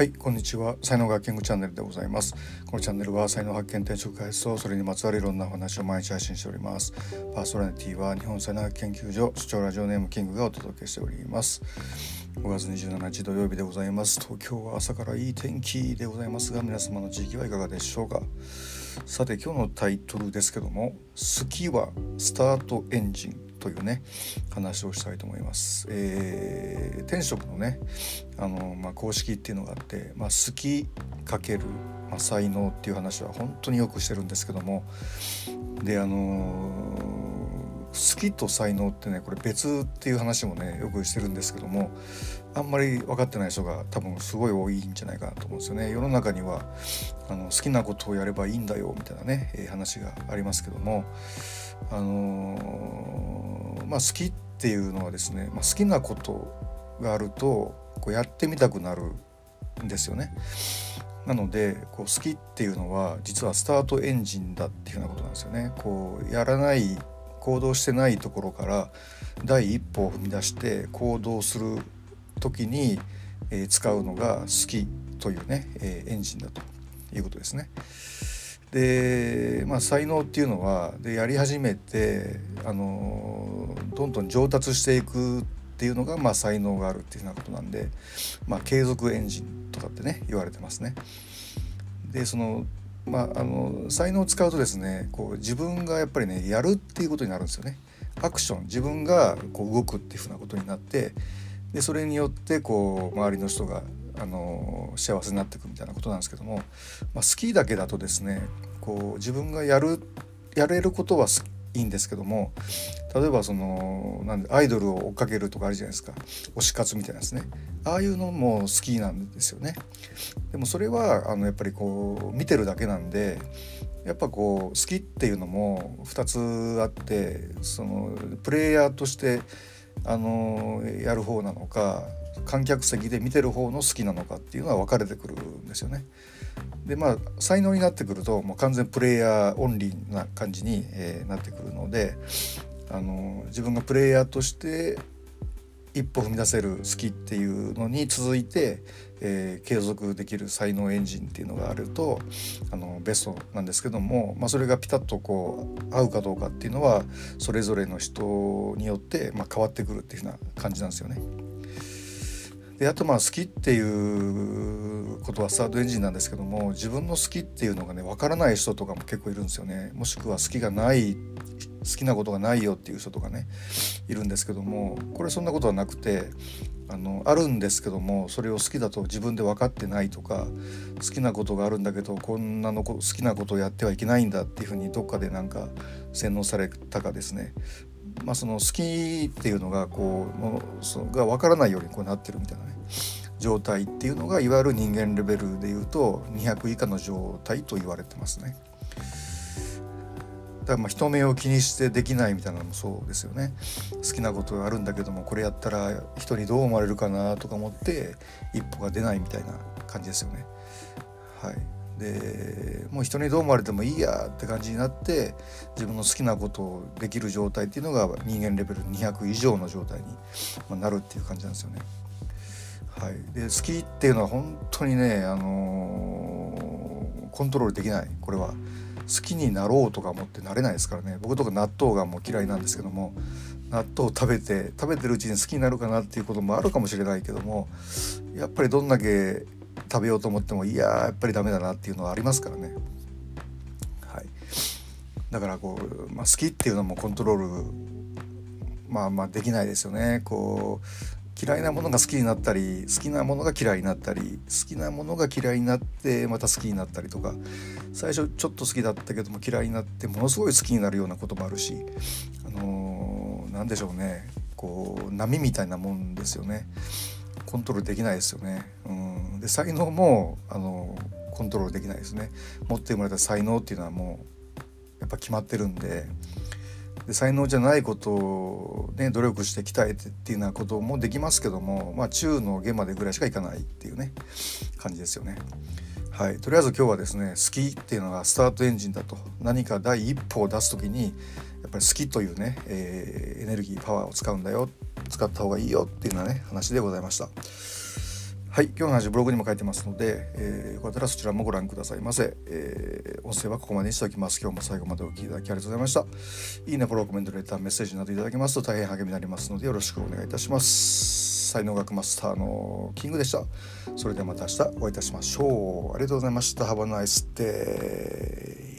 はいこんにちは。才能学研究チャンネルでございます。このチャンネルは才能発見転職開発とそれにまつわるいろんなお話を毎日配信しております。パーソナリティは日本才能学研究所主張ラジオネームキングがお届けしております。5月27日土曜日でございます。東京は朝からいい天気でございますが皆様の地域はいかがでしょうか？さて今日のタイトルですけども「好きはスタートエンジン」というね話をしたいと思います。えー、天職のねあの、まあ、公式っていうのがあって、まあ、好きかける、まあ、才能っていう話は本当によくしてるんですけどもであのー、好きと才能ってねこれ別っていう話もねよくしてるんですけどもあんまり分かってない人が多分すごい多いんじゃないかなと思うんですよね。世の中にはあの好きなことをやればいいんだよみたいなね、え、話がありますけどもあのー、まあ好きっていうのはですね、まあ、好きなことがあるとこうやってみたくなるんですよね。なのでこう好きっていうのは実はスタートエンジンだっていうようなことなんですよね。こうやらない行動してないところから第一歩を踏み出して行動する時に、えー、使うのが好きというね、えー、エンジンだということですね。で、まあ、才能っていうのはでやり始めてあのどんどん上達していくっていうのが、まあ、才能があるっていうようなことなんで、まあ、継続エンジンとかってね言われてますね。でそのまあ、あの才能を使うとですねこう自分がやっぱりねやるっていうことになるんですよね。アクション自分がこう動くっていうふうなことになってでそれによってこう周りの人があの幸せになっていくみたいなことなんですけども、まあ、好きだけだとですねこう自分がやるやれることはいいんですけども例えばそのなんでアイドルを追っかけるとかあるじゃないですか。推し活みたいなですね。ああいうのも好きなんですよね。でもそれはあのやっぱりこう見てるだけなんでやっぱこう好きっていうのも2つあってそのプレイヤーとしてあのやる方なのか観客席で見てる方の好きなのかっていうのは分かれてくるんですよね。でまあ才能になってくるともう完全プレイヤーオンリーな感じに、え、なってくるのであの自分がプレイヤーとして一歩踏み出せる好きっていうのに続いて、えー、継続できる才能エンジンっていうのがあるとあのベストなんですけども、まあ、それがピタッとこう合うかどうかっていうのはそれぞれの人によって、まあ、変わってくるっていうふうな感じなんですよね。であとまあ好きっていうことはスタートエンジンなんですけども自分の好きっていうのがね分からない人とかも結構いるんですよね。もしくは好きがない好きなことがないよっていう人とかねいるんですけどもこれそんなことはなくてあのあるんですけどもそれを好きだと自分で分かってないとか好きなことがあるんだけどこんなの好きなことをやってはいけないんだっていうふうにどっかでなんか洗脳されたかですね。まあ、その好きっていうのがこうのそが分からないようにこうなってるみたいなね状態っていうのがいわゆる人間レベルでいうと200以下の状態と言われてますね。だからまあ人目を気にしてできないみたいなのもそうですよね。好きなことがあるんだけどもこれやったら人にどう思われるかなとか思って一歩が出ないみたいな感じですよね。はい。でもう人にどう思われてもいいやって感じになって自分の好きなことをできる状態っていうのが人間レベル200以上の状態になるっていう感じなんですよね。はい、で好きっていうのは本当にね、あのー、コントロールできない。これは。好きになろうとか思ってなれないですからね。僕とか納豆がもう嫌いなんですけども納豆を食べて食べてるうちに好きになるかなっていうこともあるかもしれないけどもやっぱりどんだけ食べようと思ってもいややっぱりダメだなっていうのはありますからね。はい、だからこう、まあ、好きっていうのもコントロールまあまあできないですよね。こう嫌いなものが好きになったり好きなものが嫌いになったり好きなものが嫌いになってまた好きになったりとか最初ちょっと好きだったけども嫌いになってものすごい好きになるようなこともあるしあのー、何でしょうねこう波みたいなもんですよね。コントロールできないですよね。うん、で才能もあのコントロールできないですね。持って生まれた才能っていうのはもうやっぱ決まってるんでで才能じゃないことを、ね、努力して鍛えてっていうようなこともできますけども、まあ、中の下までぐらいしかいかないっていうね感じですよね。はい、とりあえず今日はですね好きっていうのがスタートエンジンだと何か第一歩を出す時にやっぱり好きというね、えー、エネルギーパワーを使うんだよ使った方がいいよっていうようなね話でございました。はい今日の話ブログにも書いてますので、えー、よかったらそちらもご覧くださいませ、えー、音声はここまでにしておきます。今日も最後までお聴きいただきありがとうございました。いいねフォローコメントレターメッセージなどいただけますと大変励みになりますのでよろしくお願いいたします。才能学マスターのキングでした。それではまた明日お会いいたしましょう。ありがとうございました。Have a nice day